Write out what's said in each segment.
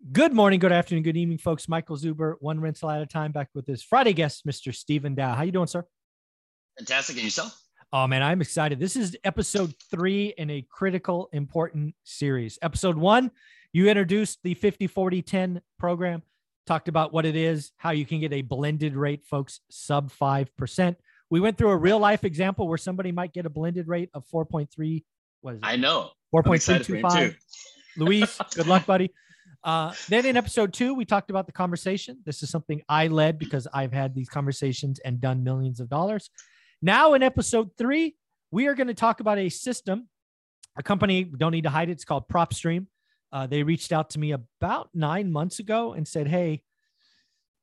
Good morning, good afternoon, good evening, folks. Michael Zuber, one rental at a time, back with his Friday guest, Mr. Stephen Dao. How you doing, sir? Fantastic. And yourself? Oh man, I'm excited. This is episode three in a critical, important series. Episode one, you introduced the 50 40 10 program, talked about what it is, how you can get a blended rate, folks, sub 5%. We went through a real life example where somebody might get a blended rate of 4.3. What is it? I know. 4.325. Luis, good luck, buddy. Uh, then in episode two, we talked about the conversation. This is something I led because I've had these conversations and done millions of dollars. Now in episode three, we are going to talk about a system, a company, don't need to hide it. It's called PropStream. Uh, they reached out to me about nine months ago and said, Hey,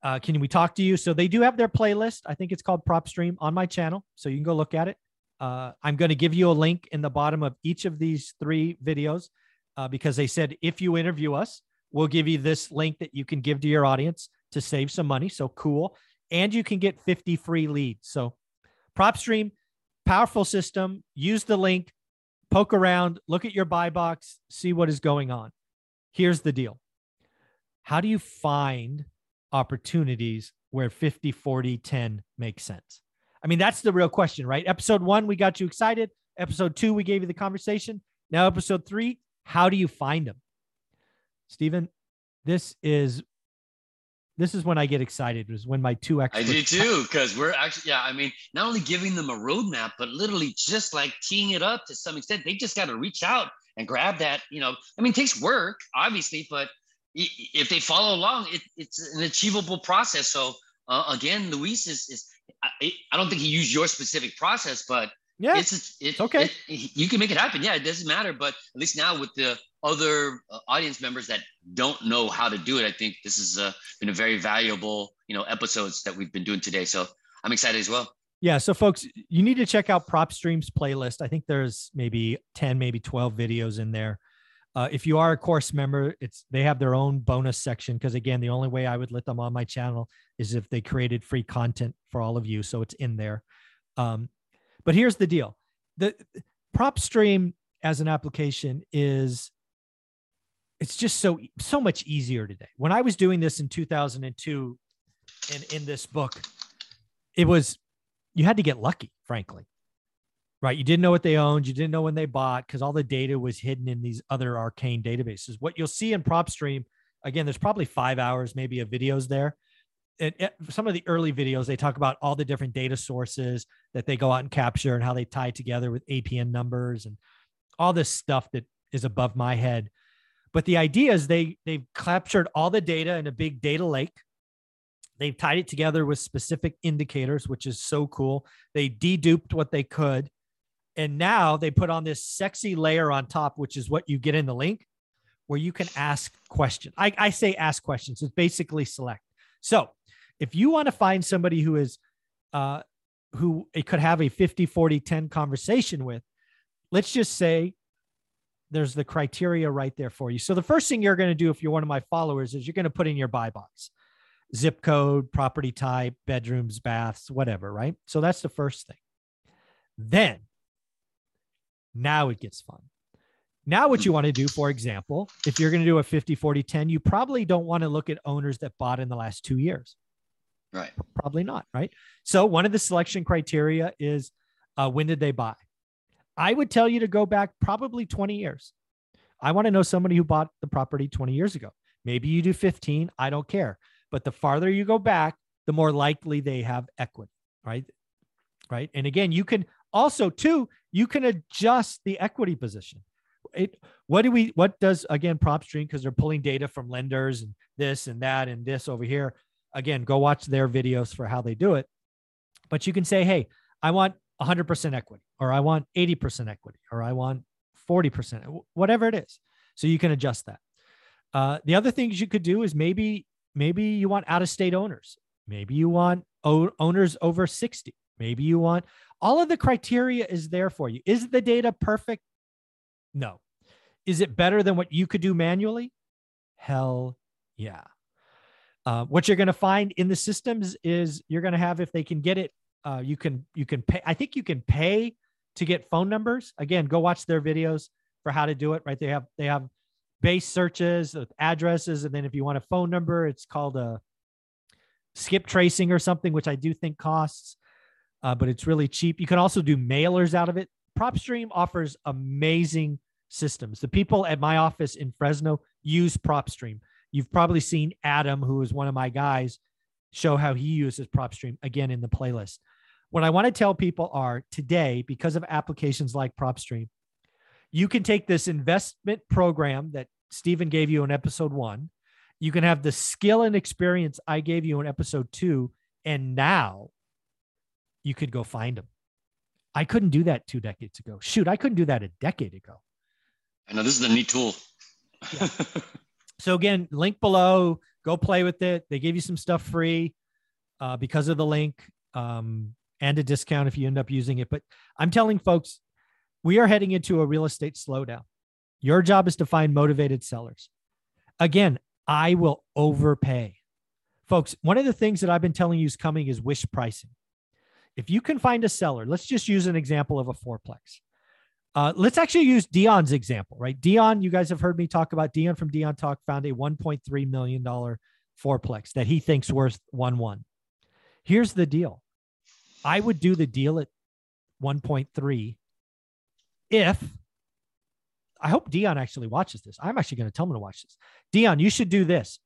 uh, can we talk to you? So they do have their playlist. I think it's called PropStream on my channel. So you can go look at it. Uh, I'm going to give you a link in the bottom of each of these three videos uh, because they said if you interview us, We'll give you this link that you can give to your audience to save some money. So cool. And you can get 50 free leads. So PropStream, powerful system. Use the link, poke around, look at your buy box, see what is going on. Here's the deal. How do you find opportunities where 50, 40, 10 makes sense? I mean, that's the real question, right? Episode one, we got you excited. Episode two, we gave you the conversation. Now, episode three, how do you find them? Stephen, this is this is when I get excited. Is when my two experts. I do too, because we're actually yeah. I mean, not only giving them a roadmap, but literally just like teeing it up to some extent. They just got to reach out and grab that. You know, I mean, it takes work, obviously, but if they follow along, it, it's an achievable process. So uh, again, Luis is is I, I don't think he used your specific process, but yeah, it's it's okay. It, you can make it happen. Yeah, it doesn't matter. But at least now with the other uh, audience members that don't know how to do it, I think this has uh, been a very valuable, you know, episodes that we've been doing today. So I'm excited as well. Yeah. So folks, you need to check out PropStream's playlist. I think there's maybe 10, maybe 12 videos in there. Uh, if you are a course member, it's they have their own bonus section because again, the only way I would let them on my channel is if they created free content for all of you. So it's in there. Um, but here's the deal: the PropStream as an application is it's just so so much easier today. When I was doing this in 2002 in in this book, it was you had to get lucky, frankly. Right? You didn't know what they owned, you didn't know when they bought cuz all the data was hidden in these other arcane databases. What you'll see in PropStream, again, there's probably 5 hours maybe of videos there. And some of the early videos they talk about all the different data sources that they go out and capture and how they tie together with APN numbers and all this stuff that is above my head but the idea is they they've captured all the data in a big data lake. They've tied it together with specific indicators, which is so cool. They deduped what they could. And now they put on this sexy layer on top, which is what you get in the link, where you can ask questions. I, I say ask questions. It's basically select. So if you want to find somebody who is uh, who it could have a 50, 40, 10 conversation with, let's just say there's the criteria right there for you. So the first thing you're going to do if you're one of my followers is you're going to put in your buy box, zip code, property type, bedrooms, baths, whatever, right? So that's the first thing. Then now it gets fun. Now what you want to do, for example, if you're going to do a 50 40 10, you probably don't want to look at owners that bought in the last 2 years. Right. Probably not, right? So one of the selection criteria is uh, when did they buy? I would tell you to go back probably 20 years. I want to know somebody who bought the property 20 years ago. Maybe you do 15. I don't care. But the farther you go back, the more likely they have equity, right? Right. And again, you can also, too, you can adjust the equity position. It, what do we, what does, again, PropStream, because they're pulling data from lenders and this and that and this over here. Again, go watch their videos for how they do it. But you can say, hey, I want 100% equity, or I want 80% equity, or I want 40%, whatever it is. So you can adjust that. Uh, the other things you could do is maybe maybe you want out of state owners. Maybe you want o- owners over 60. Maybe you want all of the criteria is there for you. Is the data perfect? No. Is it better than what you could do manually? Hell yeah. Uh, what you're going to find in the systems is you're going to have, if they can get it uh, you can you can pay. I think you can pay to get phone numbers. Again, go watch their videos for how to do it. Right, they have they have base searches with addresses. And then if you want a phone number, it's called a skip tracing or something, which I do think costs, uh, but it's really cheap. You can also do mailers out of it. PropStream offers amazing systems. The people at my office in Fresno use PropStream. You've probably seen Adam, who is one of my guys, show how he uses PropStream again in the playlist. What I want to tell people are today, because of applications like PropStream, you can take this investment program that Stephen gave you in episode one. You can have the skill and experience I gave you in episode two. And now you could go find them. I couldn't do that two decades ago. Shoot, I couldn't do that a decade ago. I know this is a neat tool. Yeah. so again, link below. Go play with it. They give you some stuff free uh, because of the link um, and a discount if you end up using it. But I'm telling folks, we are heading into a real estate slowdown. Your job is to find motivated sellers. Again, I will overpay. Folks, one of the things that I've been telling you is coming is wish pricing. If you can find a seller, let's just use an example of a fourplex. Uh, let's actually use Dion's example, right? Dion, you guys have heard me talk about Dion from Dion Talk found a $1.3 million fourplex that he thinks worth 1 1. Here's the deal I would do the deal at 1.3 if I hope Dion actually watches this. I'm actually going to tell him to watch this. Dion, you should do this.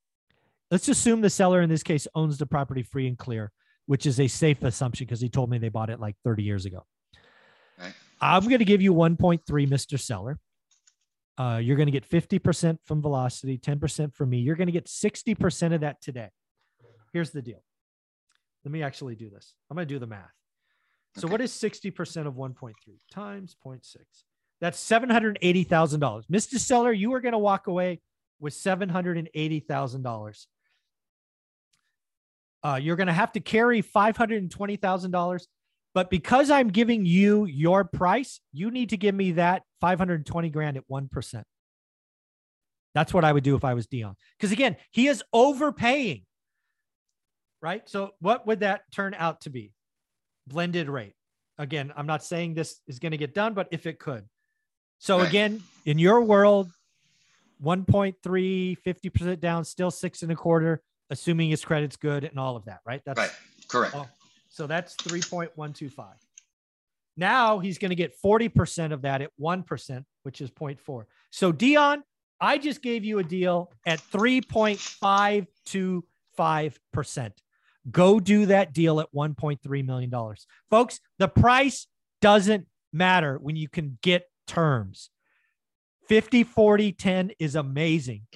Let's assume the seller in this case owns the property free and clear, which is a safe assumption because he told me they bought it like 30 years ago. I'm going to give you 1.3, Mr. Seller. Uh, you're going to get 50% from velocity, 10% from me. You're going to get 60% of that today. Here's the deal. Let me actually do this. I'm going to do the math. So, okay. what is 60% of 1.3 times 0.6? That's $780,000. Mr. Seller, you are going to walk away with $780,000. Uh, you're going to have to carry $520,000 but because I'm giving you your price, you need to give me that 520 grand at 1%. That's what I would do if I was Dion. Because again, he is overpaying. Right. So what would that turn out to be? Blended rate. Again, I'm not saying this is going to get done, but if it could. So right. again, in your world, 1.3, 50% down, still six and a quarter, assuming his credit's good and all of that, right? That's right. Correct. Oh, so that's 3.125. Now he's going to get 40% of that at 1%, which is 0.4. So Dion, I just gave you a deal at 3.525%. Go do that deal at $1.3 million. Folks, the price doesn't matter when you can get terms. 50, 40, 10 is amazing.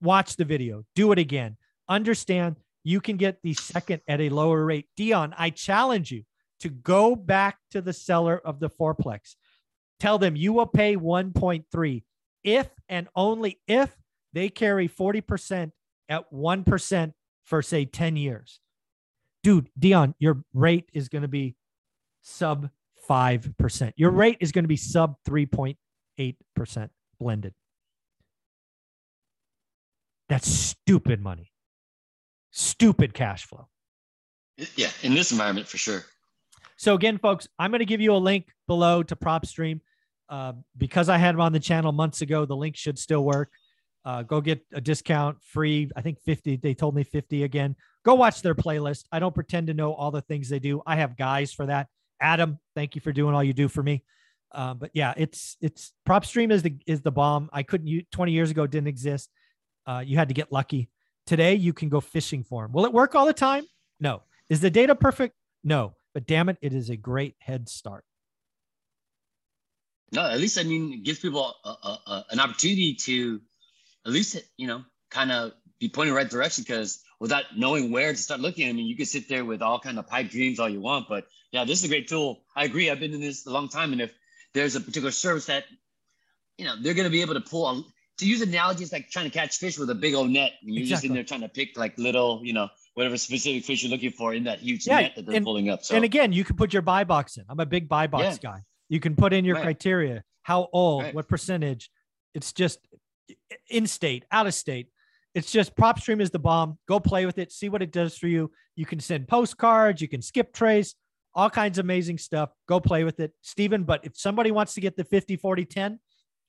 Watch the video, do it again. Understand you can get the second at a lower rate. Dion, I challenge you to go back to the seller of the fourplex. Tell them you will pay 1.3 if and only if they carry 40% at 1% for say 10 years. Dude, Dion, your rate is going to be sub 5%. Your rate is going to be sub 3.8% blended. That's stupid money stupid cash flow. Yeah, in this environment for sure. So again, folks, I'm going to give you a link below to PropStream. Uh, because I had them on the channel months ago, the link should still work. Uh, go get a discount free. I think 50. They told me 50 again. Go watch their playlist. I don't pretend to know all the things they do. I have guys for that. Adam, thank you for doing all you do for me. Uh, but yeah, it's it's PropStream is the is the bomb. I couldn't use 20 years ago didn't exist. Uh, you had to get lucky. Today, you can go fishing for them. Will it work all the time? No. Is the data perfect? No. But damn it, it is a great head start. No, at least I mean, it gives people a, a, a, an opportunity to at least you know kind of be pointing the right direction because without knowing where to start looking, I mean, you can sit there with all kind of pipe dreams all you want, but yeah, this is a great tool. I agree. I've been in this a long time, and if there's a particular service that you know they're going to be able to pull to use analogies like trying to catch fish with a big old net. And you're exactly. just in there trying to pick like little, you know, whatever specific fish you're looking for in that huge yeah, net that they're and, pulling up. So and again, you can put your buy box in. I'm a big buy box yeah. guy. You can put in your right. criteria, how old, right. what percentage. It's just in state, out of state. It's just PropStream is the bomb. Go play with it, see what it does for you. You can send postcards, you can skip trace, all kinds of amazing stuff. Go play with it, Stephen. But if somebody wants to get the 50, 40, 10,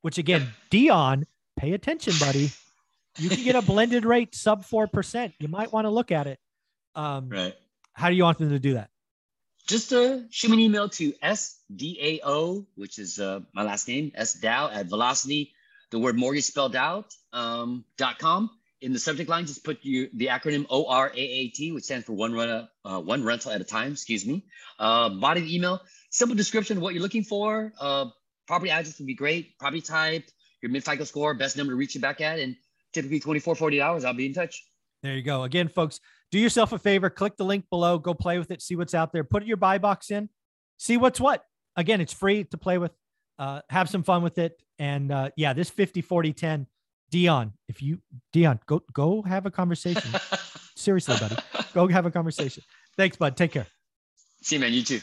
which again, Dion pay attention, buddy. You can get a blended rate sub 4%. You might want to look at it. Um, right. How do you want them to do that? Just uh, shoot me an email to SDAO, which is uh, my last name, SDAO at velocity, the word mortgage spelled out, um, dot com. In the subject line, just put you the acronym ORAAT, which stands for one run, uh, one rental at a time. Excuse me. Uh, body of the email, simple description of what you're looking for. Uh, property address would be great. Property type, your mid FICO score, best number to reach you back at, and typically 24, 40 hours. I'll be in touch. There you go. Again, folks, do yourself a favor, click the link below, go play with it, see what's out there, put your buy box in, see what's what. Again, it's free to play with. Uh, have some fun with it. And uh, yeah, this 50, 40, 10, Dion, if you, Dion, go, go have a conversation. Seriously, buddy, go have a conversation. Thanks, bud. Take care. See you, man. You too.